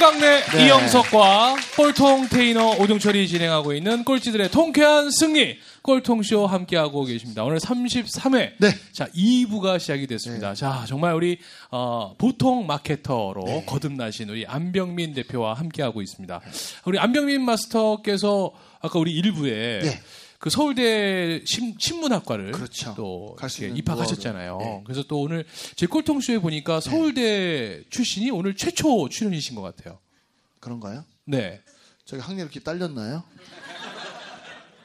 총각내 네. 이영석과 꼴통 테이너 오종철이 진행하고 있는 꼴찌들의 통쾌한 승리 꼴통쇼 함께하고 계십니다. 오늘 33회. 네. 자, 2부가 시작이 됐습니다. 자, 정말 우리, 어, 보통 마케터로 거듭나신 우리 안병민 대표와 함께하고 있습니다. 우리 안병민 마스터께서 아까 우리 1부에 네. 그 서울대 신, 신문학과를 그렇죠. 또 입학하셨잖아요. 노하우를. 네. 그래서 또 오늘 제 꼴통쇼에 보니까 서울대 출신이 오늘 최초 출연이신 것 같아요. 그런가요? 네. 저기 학년 이렇게 딸렸나요?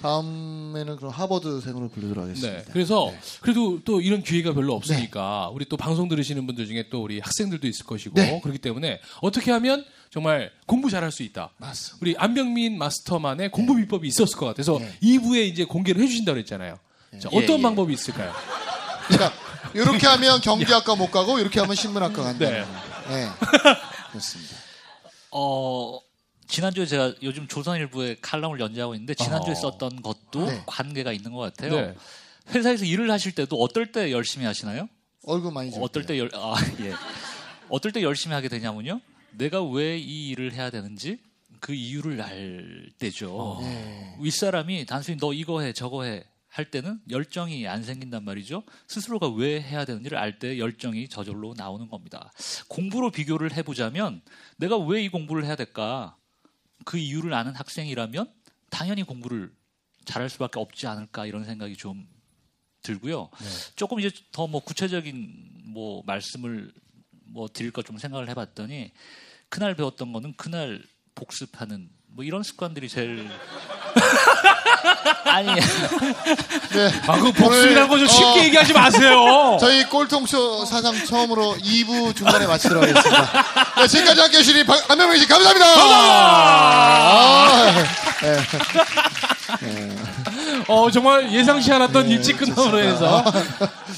다음에는 그럼 하버드생으로 불리도록 하겠습니다. 네. 그래서 그래도 또 이런 기회가 별로 없으니까 우리 또 방송 들으시는 분들 중에 또 우리 학생들도 있을 것이고 네. 그렇기 때문에 어떻게 하면 정말 공부 잘할 수 있다. 맞습니다. 우리 안병민 마스터만의 공부 비법이 있었을 것 같아서 네. 2부에 이제 공개를 해주신다고 그랬잖아요. 자, 어떤 예, 예. 방법이 있을까요? 그러니까 이렇게 하면 경제학과 못 가고 이렇게 하면 신문학과 간다. 네. 네. 그렇습니다. 어, 지난주에 제가 요즘 조선일보에 칼럼을 연재하고 있는데 지난주에 어. 썼던 것도 네. 관계가 있는 것 같아요. 네. 회사에서 일을 하실 때도 어떨 때 열심히 하시나요? 얼굴 많이 좀. 어떨 때 열, 아, 예. 어떨 때 열심히 하게 되냐면요. 내가 왜 이 일을 해야 되는지 그 이유를 알 때죠. 네. 윗사람이 단순히 너 이거 해, 저거 해. 할 때는 열정이 안 생긴단 말이죠. 스스로가 왜 해야 되는지를 알 때 열정이 저절로 나오는 겁니다. 공부로 비교를 해보자면 내가 왜 이 공부를 해야 될까? 그 이유를 아는 학생이라면 당연히 공부를 잘할 수밖에 없지 않을까 이런 생각이 좀 들고요. 조금 이제 더 뭐 구체적인 뭐 말씀을 뭐 드릴 것좀 생각을 해봤더니 그날 배웠던 거는 그날 복습하는 뭐 이런 습관들이 제일 아니 네. 아, 그 복습이라는 거좀 쉽게 어, 얘기하지 마세요. 저희 꼴통쇼 사상 처음으로 2부 중간에 마치도록 하겠습니다. 네, 지금까지 함께 해주신 박- 안명민 씨 감사합니다. 감사합니다. 어, 정말 예상치 않았던 일찍 끝남으로 해서.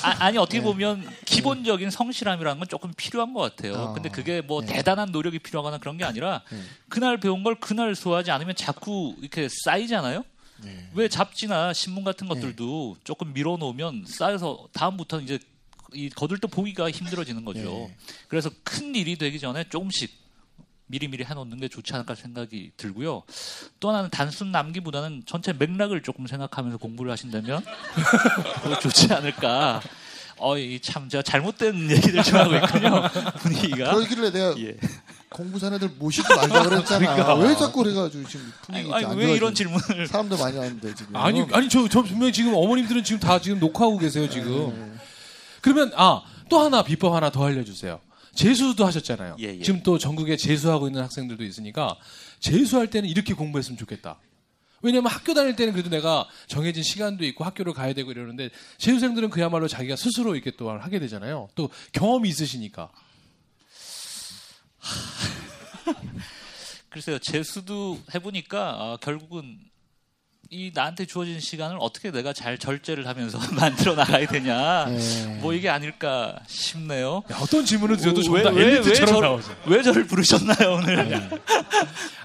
아, 니 어떻게 보면 기본적인 성실함이라는 건 조금 필요한 것 같아요. 어. 근데 그게 뭐 대단한 노력이 필요하거나 그런 게 아니라 그날 배운 걸 그날 소화하지 않으면 자꾸 이렇게 쌓이잖아요. 왜 잡지나 신문 같은 것들도 조금 밀어놓으면 쌓여서 다음부터는 이제 이 거들떠 보기가 힘들어지는 거죠. 네. 그래서 큰 일이 되기 전에 조금씩 미리미리 해놓는 게 좋지 않을까 생각이 들고요. 또 하나는 단순 남기보다는 전체 맥락을 조금 생각하면서 공부를 하신다면 더 좋지 않을까. 어이 참 제가 잘못된 얘기들 좀 하고 있군요 분위기가. 그러길래 내가 예. 공부 사는 애들 모시지 말자 그랬잖아. 왜 자꾸 그래가지고 지금 분위기 아니, 아니, 안왜 이런 질문을? 사람들 많이 왔는데 지금. 아니, 아니, 저, 저 분명히 지금 어머님들은 지금 다 지금 녹화하고 계세요, 지금. 그러면, 아, 또 하나 비법 하나 더 알려주세요. 재수도 하셨잖아요. 예, 예. 지금 또 전국에 재수하고 있는 학생들도 있으니까 재수할 때는 이렇게 공부했으면 좋겠다. 왜냐면 학교 다닐 때는 그래도 내가 정해진 시간도 있고 학교를 가야 되고 이러는데 재수생들은 그야말로 자기가 스스로 이렇게 또 하게 되잖아요. 또 경험이 있으시니까. 글쎄요 재수도 해보니까 아, 결국은 이 나한테 주어진 시간을 어떻게 내가 잘 절제를 하면서 만들어 나가야 되냐 네. 뭐 이게 아닐까 싶네요. 야, 어떤 질문을 드려도 왜, 왜, 엘리트처럼 저, 나오죠. 왜 저를 부르셨나요 오늘?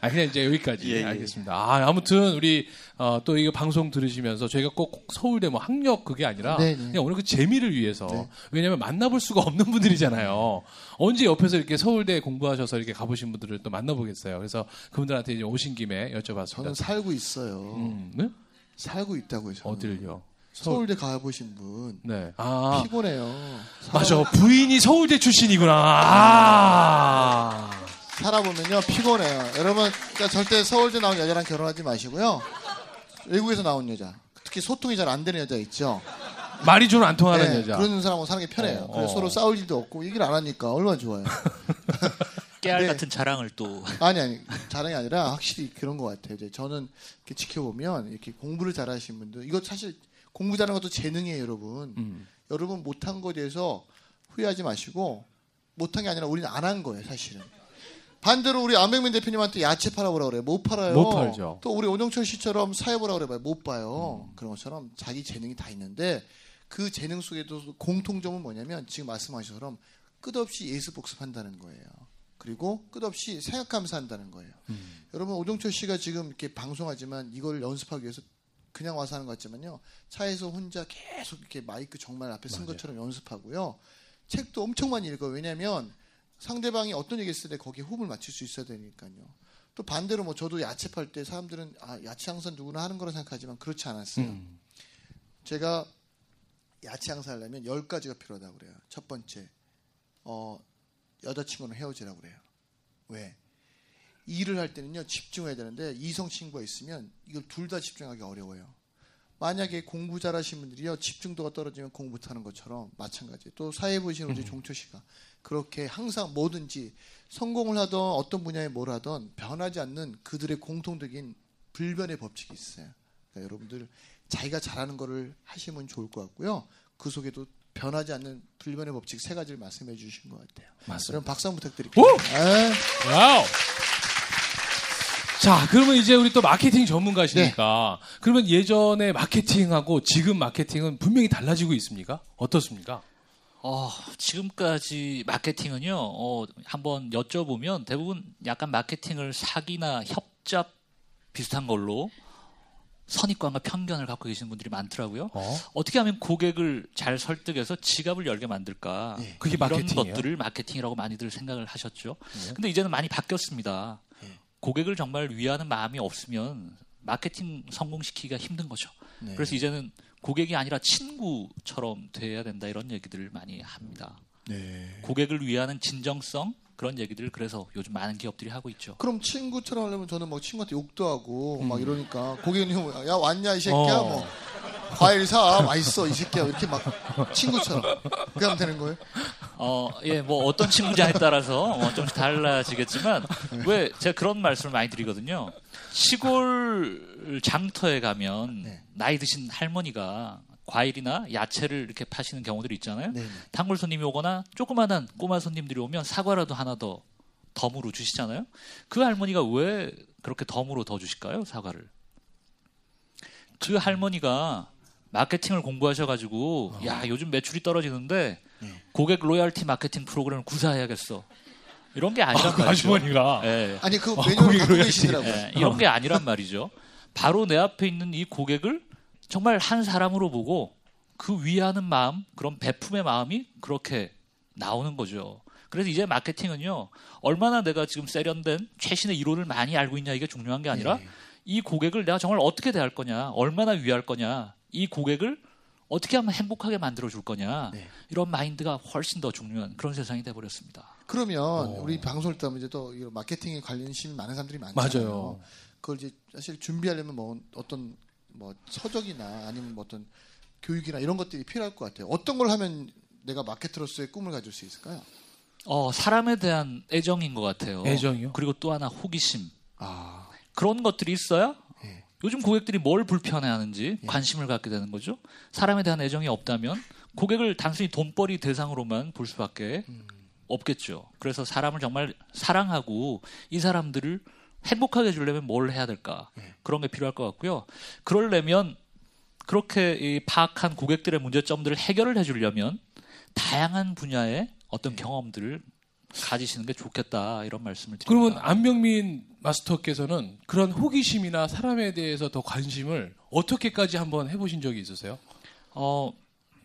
아 그냥 이제 여기까지 예, 예. 알겠습니다. 아 아무튼 우리 어, 또 이거 방송 들으시면서 저희가 꼭 서울대 뭐 학력 그게 아니라 네, 네. 그냥 오늘 그 재미를 위해서 네. 왜냐하면 만나볼 수가 없는 분들이잖아요. 언제 옆에서 이렇게 서울대 공부하셔서 이렇게 가보신 분들을 또 만나보겠어요. 그래서 그분들한테 이제 오신 김에 여쭤봤습니다. 저는 살고 있어요. 음, 네? 살고 있다고요. 저는. 어딜요? 서울 대 가보신 분 네. 아 피곤해요. 맞아 부인이 서울대 출신이구나. 아. 살아보면요 피곤해요. 여러분 그러니까 절대 서울대 나온 여자랑 결혼하지 마시고요. 외국에서 나온 여자, 특히 소통이 잘 안 되는 여자 있죠. 말이 좀 안 통하는 네, 여자. 그런 사람하고 사는 게 편해요. 어, 그래서 어. 서로 싸울 일도 없고 얘기를 안 하니까 얼마나 좋아요. 깨알 네. 같은 자랑을 또 아니 아니 자랑이 아니라 확실히 그런 것 같아요. 이제 저는 이렇게 지켜보면 이렇게 공부를 잘하시는 분들 이거 사실 공부 잘하는 것도 재능이에요, 여러분. 음. 여러분 못한 거에 대해서 후회하지 마시고 못한 게 아니라 우리는 안 한 거예요, 사실은. 반대로 우리 안백민 대표님한테 야채 팔아보라 그래요. 못 팔아요. 못 팔죠. 또 우리 오정철 씨처럼 사회보라 그래봐요. 못 봐요. 그런 것처럼 자기 재능이 다 있는데 그 재능 속에도 공통점은 뭐냐면 지금 말씀하신 것처럼 끝없이 예습 복습한다는 거예요. 그리고 끝없이 생각하면서 한다는 거예요. 여러분 오정철 씨가 지금 이렇게 방송하지만 이걸 연습하기 위해서 그냥 와서 하는 것 같지만요. 차에서 혼자 계속 이렇게 마이크 정말 앞에 쓴 것처럼 연습하고요. 책도 엄청 많이 읽어요. 왜냐하면 상대방이 어떤 얘기 했을 때 거기에 호흡을 맞출 수 있어야 되니까요. 또 반대로 뭐 저도 야채 팔 때 사람들은 아 야채 항상 누구나 하는 거라 생각하지만 그렇지 않았어요. 음. 제가 야채 항상 하려면 열 가지가 필요하다고 그래요. 첫 번째, 어 여자친구는 헤어지라고 그래요. 왜? 일을 할 때는요 집중해야 되는데 이성 친구가 있으면 이걸 둘 다 집중하기 어려워요. 만약에 공부 잘하신 분들이요 집중도가 떨어지면 공부 못하는 것처럼 마찬가지. 또 사회 보시는 우리 종초 씨가 그렇게 항상 뭐든지 성공을 하던 어떤 분야에 뭘 하던 변하지 않는 그들의 공통적인 불변의 법칙이 있어요. 그러니까 여러분들 자기가 잘하는 거를 하시면 좋을 것 같고요. 그 속에도 변하지 않는 불변의 법칙 세 가지를 말씀해 주신 것 같아요. 맞습니다. 그럼 박수 한번 부탁드릴게요. 오! 네. 와우. 자, 그러면 이제 우리 또 마케팅 전문가시니까 그러면 예전에 마케팅하고 지금 마케팅은 분명히 달라지고 있습니까? 어떻습니까? 어, 지금까지 마케팅은요, 어, 한번 여쭤보면 대부분 약간 마케팅을 사기나 협잡 비슷한 걸로 선입관과 편견을 갖고 계시는 분들이 많더라고요. 어? 어떻게 하면 고객을 잘 설득해서 지갑을 열게 만들까? 예. 그게 이런 마케팅이에요? 것들을 마케팅이라고 많이들 생각을 하셨죠. 네. 근데 이제는 많이 바뀌었습니다. 예. 고객을 정말 위하는 마음이 없으면 마케팅 성공시키기가 힘든 거죠. 네. 그래서 이제는 고객이 아니라 친구처럼 돼야 된다 이런 얘기들을 많이 합니다. 네. 고객을 위하는 진정성 그런 얘기들을 그래서 요즘 많은 기업들이 하고 있죠. 그럼 친구처럼 하려면 저는 막 친구한테 욕도 하고 막 이러니까 고객님 야 왔냐 이 새끼야 어. 뭐 과일 사 맛있어 이 새끼야 이렇게 막 친구처럼 하면 되는 거예요? 어, 예, 뭐 어떤 친구냐에 따라서 어, 좀씩 달라지겠지만 왜 제가 그런 말씀을 많이 드리거든요. 시골 장터에 가면 네. 나이 드신 할머니가 과일이나 야채를 이렇게 파시는 경우들이 있잖아요. 네. 단골 손님이 오거나 조그마한 꼬마 손님들이 오면 사과라도 하나 더 덤으로 주시잖아요. 그 할머니가 왜 그렇게 덤으로 더 주실까요? 사과를. 그 할머니가 마케팅을 공부하셔가지고 야 요즘 매출이 떨어지는데 고객 로열티 마케팅 프로그램을 구사해야겠어. 이런 게 아니란 그 말이죠. 아주머니가 예. 아니 그 어, 메뉴를 갖고. 계시더라고요. 예, 이런 게 아니란 말이죠. 바로 내 앞에 있는 이 고객을 정말 한 사람으로 보고 그 위하는 마음, 그런 베품의 마음이 그렇게 나오는 거죠. 그래서 이제 마케팅은요, 얼마나 내가 지금 세련된 최신의 이론을 많이 알고 있냐 이게 중요한 게 아니라 네. 이 고객을 내가 정말 어떻게 대할 거냐, 얼마나 위할 거냐, 이 고객을 어떻게 하면 행복하게 만들어 줄 거냐, 네. 이런 마인드가 훨씬 더 중요한 그런 세상이 돼 버렸습니다. 그러면 어. 우리 방송을 보면 이제 또 이런 마케팅에 관련심이 많은 사람들이 많잖아요. 맞아요. 그걸 이제 사실 준비하려면 뭐 어떤 뭐 서적이나 아니면 뭐 어떤 교육이나 이런 것들이 필요할 것 같아요. 어떤 걸 하면 내가 마케터로서의 꿈을 가질 수 있을까요? 어, 사람에 대한 애정인 것 같아요. 애정이요? 그리고 또 하나 호기심. 아, 그런 것들이 있어야 예. 요즘 고객들이 뭘 불편해하는지 관심을 갖게 되는 거죠. 사람에 대한 애정이 없다면 고객을 단순히 돈벌이 대상으로만 볼 수밖에 없겠죠. 그래서 사람을 정말 사랑하고 이 사람들을 행복하게 해주려면 뭘 해야 될까 그런 게 필요할 것 같고요. 그러려면 그렇게 이 파악한 고객들의 문제점들을 해결을 해주려면 다양한 분야의 어떤 경험들을 가지시는 게 좋겠다 이런 말씀을 드립니다. 그러면 안병민 마스터께서는 그런 호기심이나 사람에 대해서 더 관심을 어떻게까지 한번 해보신 적이 있으세요? 어,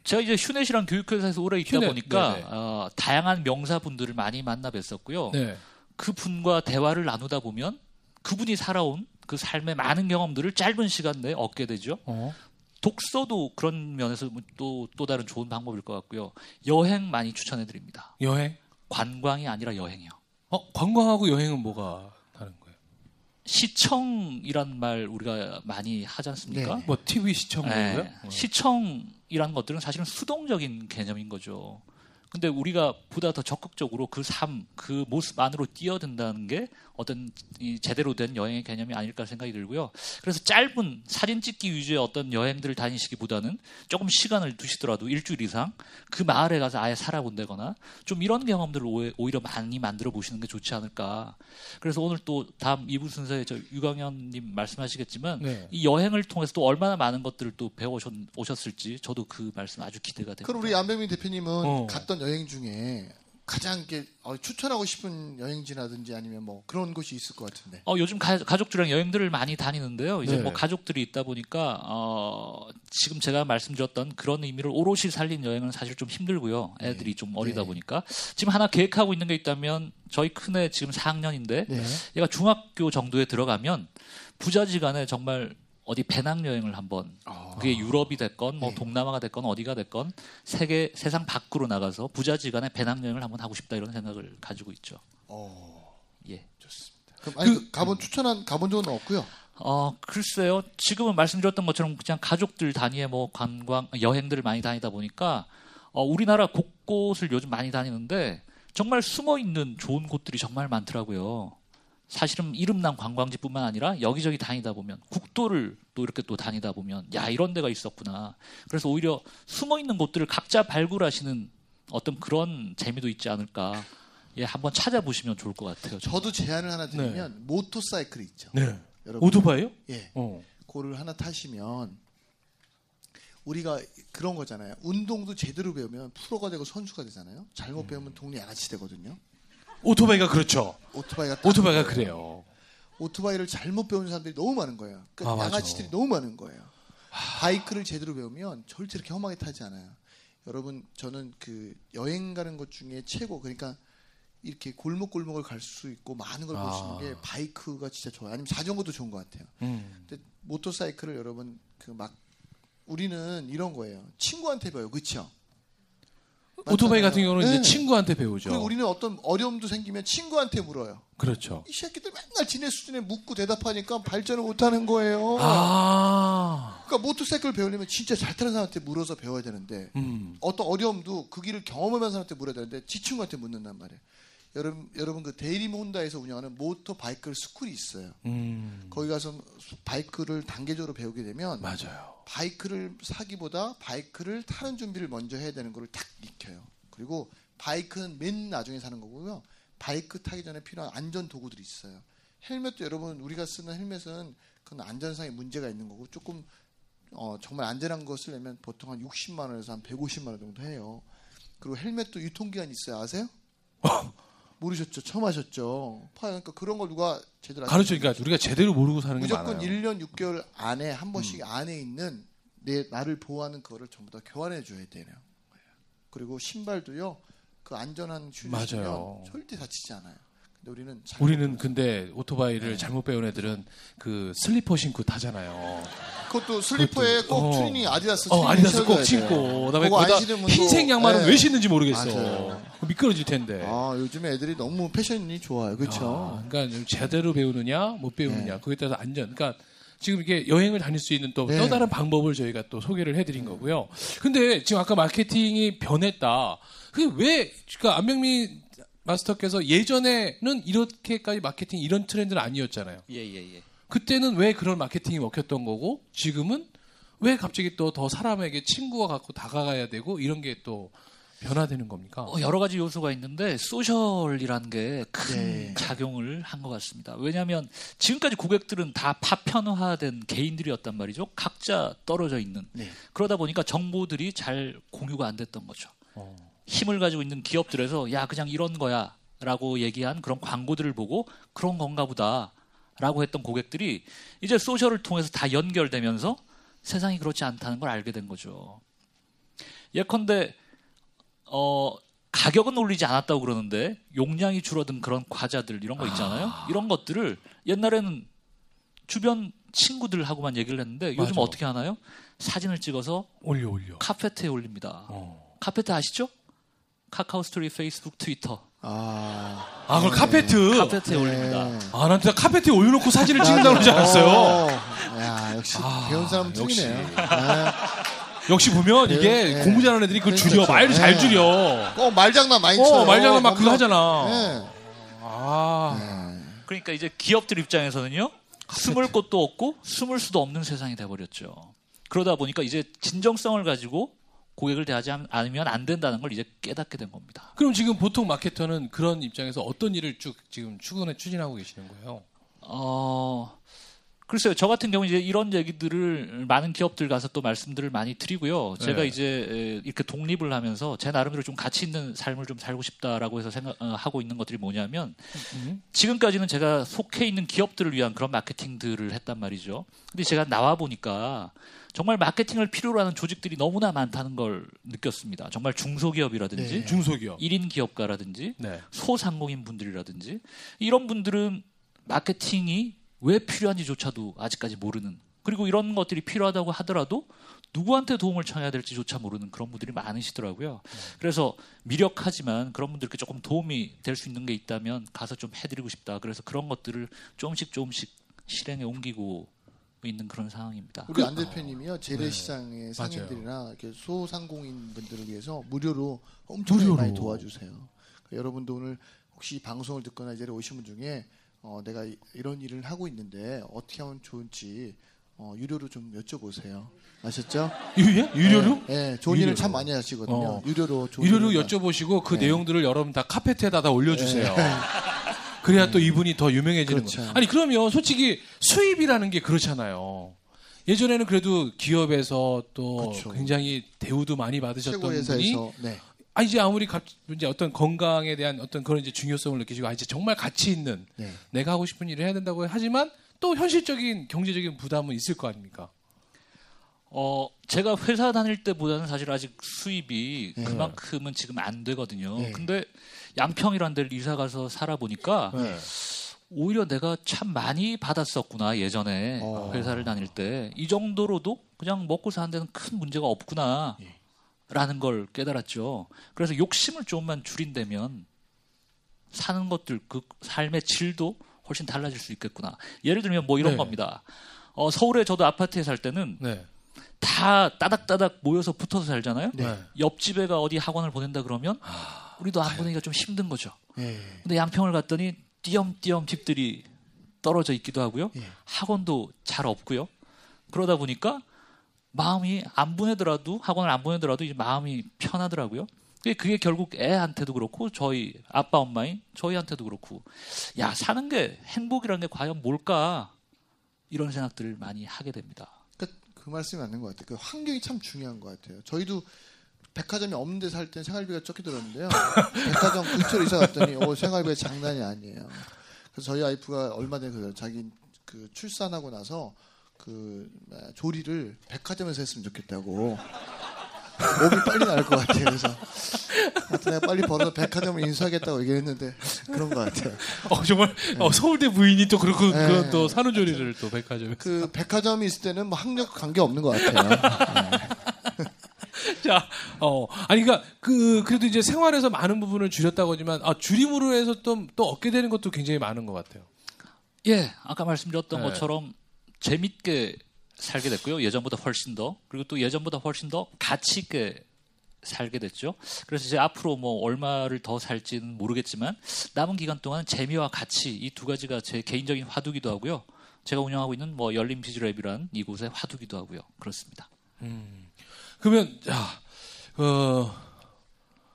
제가 이제 휴넷이랑 교육회사에서 오래 있다 휴넷, 보니까 네네. 어, 다양한 명사분들을 많이 만나 뵀었고요. 네. 그 분과 대화를 나누다 보면 그분이 살아온 그 삶의 많은 경험들을 짧은 시간 내에 얻게 되죠. 어. 독서도 그런 면에서 또, 또 다른 좋은 방법일 것 같고요. 여행 많이 추천해 드립니다. 여행? 관광이 아니라 여행이요. 어, 관광하고 여행은 뭐가 다른 거예요? 시청이란 말 우리가 많이 하지 않습니까? 네. 뭐 TV 시청 네. 어. 시청이라는 것들은 사실은 수동적인 개념인 거죠. 근데 우리가 보다 더 적극적으로 그 삶, 그 모습 안으로 뛰어든다는 게 어떤 이 제대로 된 여행의 개념이 아닐까 생각이 들고요. 그래서 짧은 사진 찍기 위주의 어떤 여행들을 다니시기보다는 조금 시간을 두시더라도 일주일 이상 그 마을에 가서 아예 살아본다거나 좀 이런 경험들을 오히려 많이 만들어 보시는 게 좋지 않을까. 그래서 오늘 또 다음 2부 순서에 저 유광현님 말씀하시겠지만 네. 이 여행을 통해서 또 얼마나 많은 것들을 또 배워 오셨을지 저도 그 말씀 아주 기대가 됩니다. 그럼 우리 안병민 대표님은 어. 갔던 여행 중에 가장 이렇게 어, 추천하고 싶은 여행지라든지 아니면 뭐 그런 곳이 있을 것 같은데. 어, 요즘 가, 가족들이랑 여행들을 많이 다니는데요. 이제 네. 뭐 가족들이 있다 보니까 어, 지금 제가 말씀드렸던 그런 의미를 오롯이 살린 여행은 사실 좀 힘들고요. 애들이 좀 어리다 네. 보니까 지금 하나 계획하고 있는 게 있다면 저희 큰애 지금 4학년인데 네. 얘가 중학교 정도에 들어가면 부자지간에 정말 어디 배낭여행을 한번 그게 유럽이 됐건 뭐 네. 동남아가 됐건 어디가 됐건 세계 세상 밖으로 나가서 부자지간에 배낭여행을 한번 하고 싶다 이런 생각을 가지고 있죠. 어, 예. 그럼 아니 그 가본 추천한 가본 적은 없고요. 어, 글쎄요. 지금은 말씀드렸던 것처럼 그냥 가족들 단위의 뭐 관광, 여행들을 많이 다니다 보니까 어, 우리나라 곳곳을 요즘 많이 다니는데 정말 숨어 있는 좋은 곳들이 정말 많더라고요. 사실은 이름난 관광지뿐만 아니라 여기저기 다니다 보면 국도를 또 이렇게 또 다니다 보면 야 이런 데가 있었구나. 그래서 오히려 숨어 있는 곳들을 각자 발굴하시는 어떤 그런 재미도 있지 않을까. 예, 한번 찾아보시면 좋을 것 같아요. 저도 제안을 하나 드리면 모터사이클이 있죠. 네. 여러분. 오토바이요? 예. 어. 그거를 하나 타시면 우리가 그런 거잖아요. 운동도 제대로 배우면 프로가 되고 선수가 되잖아요. 잘못 음. 배우면 동네 양아치 되거든요. 오토바이가 그렇죠. 오토바이가 딱 오토바이가. 그래요. 오토바이를 잘못 배우는 사람들이 너무 많은 거예요. 그러니까 아. 양아치들이 너무 많은 거예요. 바이크를 제대로 배우면 절대 이렇게 험하게 타지 않아요. 여러분 저는 그 여행 가는 것 중에 최고 그러니까 이렇게 골목골목을 갈 수 있고 많은 걸 볼수 아. 있는 게 바이크가 진짜 좋아요. 아니면 자전거도 좋은 것 같아요. 음. 근데 모터사이클을 여러분 그 막 우리는 이런 거예요. 친구한테 배워요. 그렇죠? 오토바이 같은 경우는 네. 이제 친구한테 배우죠. 그리고 우리는 어떤 어려움도 생기면 친구한테 물어요. 그렇죠. 이 새끼들 맨날 지네 수준에 묻고 대답하니까 발전을 못하는 거예요. 아. 그러니까 모터사이클 배우려면 진짜 잘 타는 사람한테 물어서 배워야 되는데 음. 어떤 어려움도 그 길을 경험하는 사람한테 물어야 되는데 지 친구한테 묻는단 말이에요. 여러분 여러분 그 대림 혼다에서 운영하는 모터 바이크 스쿨이 있어요. 음. 거기 가서 바이크를 단계적으로 배우게 되면 맞아요. 바이크를 사기보다 바이크를 타는 준비를 먼저 해야 되는 거를 딱 익혀요. 그리고 바이크는 맨 나중에 사는 거고요. 바이크 타기 전에 필요한 안전 도구들이 있어요. 헬멧도 여러분 우리가 쓰는 헬멧은 그건 안전상의 문제가 있는 거고 조금 어, 정말 안전한 거 쓰려면 보통 한 60만 원에서 한 150만 원 정도 해요. 그리고 헬멧도 유통기한이 있어요. 아세요? 모르셨죠? 처음 하셨죠? 파- 그러니까 그런 걸 누가 제대로 안 가르쳐 그러니까 우리가 제대로 모르고 사는 게 무조건 많아요. 1년 6개월 안에 한 번씩 안에 있는 내 나를 보호하는 그거를 전부 다 교환해 줘야 되네요. 그리고 신발도요. 그 안전한 슈즈. 신으면 절대 다치지 않아요. 우리는 잘 우리는 근데 오토바이를 네. 잘못 배운 애들은 그 슬리퍼 신고 타잖아요. 그것도 슬리퍼에 그것도- 꼭 어. 추리닝 아디다스 어, 추리닝 아디다스 꼭 신고. 그다음에 또- 흰색 양말은 네. 왜 신는지 모르겠어. 맞아요. 미끄러질 텐데. 아 요즘 애들이 너무 패션이 좋아요. 그렇죠? 아, 그러니까 좀 제대로 배우느냐 못 배우느냐 네. 그거에 따라서 안전. 그러니까 지금 이게 여행을 다닐 수 있는 또, 네. 또 다른 방법을 저희가 또 소개를 해드린 거고요. 근데 지금 아까 마케팅이 변했다. 그게 왜 그러니까 안명민 마스터께서 예전에는 이렇게까지 마케팅 이런 트렌드는 아니었잖아요. 예, 예, 예. 그때는 왜 그런 마케팅이 먹혔던 거고 지금은 왜 갑자기 또 더 사람에게 친구가 갖고 다가가야 되고 이런 게 또 변화되는 겁니까? 어, 여러 가지 요소가 있는데 소셜이라는 게큰 네. 작용을 한 것 같습니다. 왜냐하면 지금까지 고객들은 다 파편화된 개인들이었단 말이죠. 각자 떨어져 있는. 네. 그러다 보니까 정보들이 잘 공유가 안 됐던 거죠. 어. 힘을 가지고 있는 기업들에서 야 그냥 이런 거야라고 얘기한 그런 광고들을 보고 그런 건가 보다라고 했던 고객들이 이제 소셜을 통해서 다 연결되면서 세상이 그렇지 않다는 걸 알게 된 거죠. 예컨대 어 가격은 올리지 않았다고 그러는데 용량이 줄어든 그런 과자들 이런 거 있잖아요. 이런 것들을 옛날에는 주변 친구들하고만 얘기를 했는데 요즘 맞아. 어떻게 하나요? 사진을 찍어서 올려 올려. 카페트에 올립니다. 어. 카페트 아시죠? 카카오 스토리, 페이스북, 트위터. 아, 아, 그걸 카페트. 카페트에 네. 올립니다. 아, 난 진짜 카페트에 올려놓고 사진을 찍는다고 그러지 않았어요. 어, 야 역시 아, 배운 사람. 틀리네요. 네. 역시 보면 이게 네. 공부 잘하는 애들이 그걸 그렇죠. 줄여 말을 잘 네. 줄여. 어 말장난 많이 쳐요. 어 말장난 막 그거. 하잖아. 네. 아 그러니까 이제 기업들 입장에서는요. 숨을 곳도 없고 숨을 수도 없는 세상이 돼버렸죠. 그러다 보니까 이제 진정성을 가지고 고객을 대하지 않- 않으면 안 된다는 걸 이제 깨닫게 된 겁니다. 그럼 지금 보통 마케터는 그런 입장에서 어떤 일을 쭉 지금 추근에 추진하고 계시는 거예요? 어, 글쎄요. 저 같은 경우 이제 이런 얘기들을 많은 기업들 가서 또 말씀들을 많이 드리고요. 제가 네. 이제 에, 이렇게 독립을 하면서 제 나름대로 좀 가치 있는 삶을 좀 살고 싶다라고 해서 생각하고 있는 것들이 뭐냐면 음. 지금까지는 제가 속해 있는 기업들을 위한 그런 마케팅들을 했단 말이죠. 근데 제가 나와 보니까 정말 마케팅을 필요로 하는 조직들이 너무나 많다는 걸 느꼈습니다. 정말 중소기업이라든지 네. 중소기업. 1인 기업가라든지 네. 소상공인 분들이라든지 이런 분들은 마케팅이 왜 필요한지조차도 아직까지 모르는 그리고 이런 것들이 필요하다고 하더라도 누구한테 도움을 청해야 될지조차 모르는 그런 분들이 많으시더라고요. 그래서 미력하지만 그런 분들께 조금 도움이 될 수 있는 게 있다면 가서 좀 해드리고 싶다. 그래서 그런 것들을 조금씩 조금씩 실행에 옮기고 있는 그런 상황입니다. 우리 안 대표님이요 재래시장의 맞아요. 상인들이나 이렇게 소상공인 분들을 위해서 무료로 엄청 무료로. 많이 도와주세요. 그러니까 여러분도 오늘 혹시 이 방송을 듣거나 이 자리에 오신 분 중에 어, 내가 이- 이런 일을 하고 있는데 어떻게 하면 좋은지 어, 유료로 좀 여쭤보세요. 아셨죠? 유예? 유료로? 네, 네, 좋은 유료로. 일을 참 많이 하시거든요. 어. 유료로 좋은 유료로 일을 여쭤보시고 그 네. 내용들을 여러분 다 카페트에다 다 올려주세요. 그래야 또 이분이 더 유명해지는 그렇죠. 거예요. 아니 그러면 솔직히 수입이라는 게 그렇잖아요. 예전에는 그래도 기업에서 또 그렇죠. 굉장히 대우도 많이 받으셨던 분이 회사에서 네. 아 이제 아무리 갑, 이제 어떤 건강에 대한 어떤 그런 이제 중요성을 느끼시고 아 이제 정말 가치 있는 네. 내가 하고 싶은 일을 해야 된다고 하지만 또 현실적인 경제적인 부담은 있을 거 아닙니까? 어, 제가 회사 다닐 때보다는 사실 아직 수입이 네. 그만큼은 지금 안 되거든요. 네. 근데 양평이라는 데를 이사 가서 살아보니까 네. 오히려 내가 참 많이 받았었구나 예전에 어. 회사를 다닐 때 이 정도로도 그냥 먹고 사는 데는 큰 문제가 없구나 예. 라는 걸 깨달았죠 그래서 욕심을 조금만 줄인다면 사는 것들 그 삶의 질도 훨씬 달라질 수 있겠구나 예를 들면 뭐 이런 네. 겁니다 어, 서울에 저도 아파트에 살 때는 네. 다 따닥따닥 모여서 붙어서 살잖아요 네. 옆집 애가 어디 학원을 보낸다 그러면 우리도 안 보내기가 좀 힘든 거죠 네. 근데 양평을 갔더니 띄엄띄엄 집들이 떨어져 있기도 하고요. 예. 학원도 잘 없고요. 그러다 보니까 마음이 안 보내더라도 학원을 안 보내더라도 이제 마음이 편하더라고요. 그게, 그게 결국 애한테도 그렇고 저희 아빠 엄마인 저희한테도 그렇고 야 사는 게 행복이라는 게 과연 뭘까 이런 생각들을 많이 하게 됩니다. 그 말씀이 맞는 것 같아요. 그 환경이 참 중요한 것 같아요. 저희도 백화점이 없는 데 살 땐 생활비가 적게 들었는데요. 백화점 근처로 이사 갔더니 어, 생활비가 장난이 아니에요. 그래서 저희 와이프가 얼마 전에 그 자기 그 출산하고 나서 그 뭐야, 조리를 백화점에서 했으면 좋겠다고. 몸이 빨리 나을 것 같아요. 그래서 하여튼 내가 빨리 벌어서 백화점을 인수하겠다고 얘기했는데 그런 것 같아요. 어 정말 어, 서울대 부인이 또 그렇고 네. 그런 또 산후조리를 또 백화점에 그 백화점이 있을 때는 뭐 학력 관계 없는 것 같아요. 자, 어, 아니, 그니까, 그, 그래도 이제 생활에서 많은 부분을 줄였다고 하지만, 아, 줄임으로 해서 또, 또 얻게 되는 것도 굉장히 많은 것 같아요. 예, 아까 말씀드렸던 네. 것처럼 재밌게 살게 됐고요. 예전보다 훨씬 더 그리고 또 예전보다 훨씬 더 가치 있게 살게 됐죠. 그래서 이제 앞으로 뭐 얼마를 더 살지는 모르겠지만 남은 기간 동안 재미와 가치 이 두 가지가 제 개인적인 화두기도 하고요. 제가 운영하고 있는 뭐 열린 비즈랩이란 이곳의 화두기도 하고요. 그렇습니다. 그러면, 자, 어,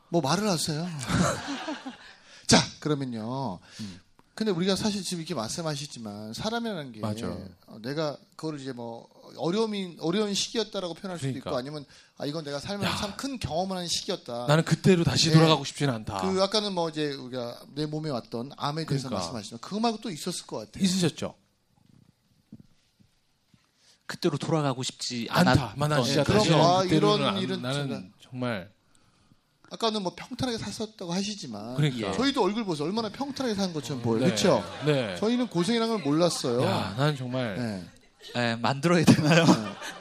뭐 말을 하세요. 자, 그러면요. 근데 우리가 사실 지금 이렇게 말씀하시지만 사람이라는 게 맞아. 어, 내가 그거를 이제 뭐 어려움이 어려운 시기였다라고 표현할 수도 그러니까. 있고 아니면 아 이건 내가 살면서 참 큰 경험을 한 시기였다. 나는 그때로 다시 네. 돌아가고 싶지는 않다. 그 아까는 뭐 이제 우리가 내 몸에 왔던 암에 대해서 그러니까. 말씀하시지만 그거 말고 또 있었을 것 같아요. 있으셨죠? 그때로 돌아가고 싶지 않다. 만난 진짜 그럼 다시 와, 그때로는 이런 안- 일은 나는 정말 아까는 뭐 평탄하게 샀었다고 하시지만 그러니까. 저희도 얼굴 보세요. 얼마나 평탄하게 산 것처럼 보여요. 네. 그렇죠? 네. 저희는 고생이라는 걸 몰랐어요. 야, 나는 정말 네. 예, 만들어야 되나요?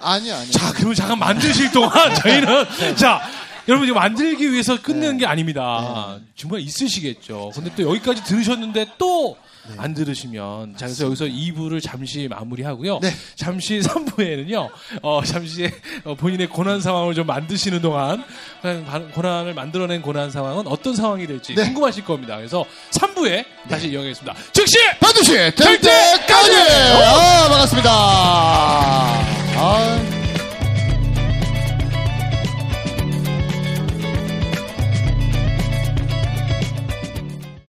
아니 아니. 자, 그럼 잠깐 만드실 동안 저희는 자, 여러분 지금 만들기 위해서 끝내는 게 아닙니다. 정말 있으시겠죠. 근데 또 여기까지 들으셨는데 또 안 들으시면 자 그래서 여기서 2부를 잠시 마무리하고요. 네. 잠시 3부에는요. 어, 잠시 어, 본인의 고난 상황을 좀 만드시는 동안 고난을 만들어낸 고난 상황은 어떤 상황이 될지 네. 궁금하실 겁니다. 그래서 3부에 다시 이어가겠습니다. 즉시 반드시 될 때까지! 아, 반갑습니다. 아.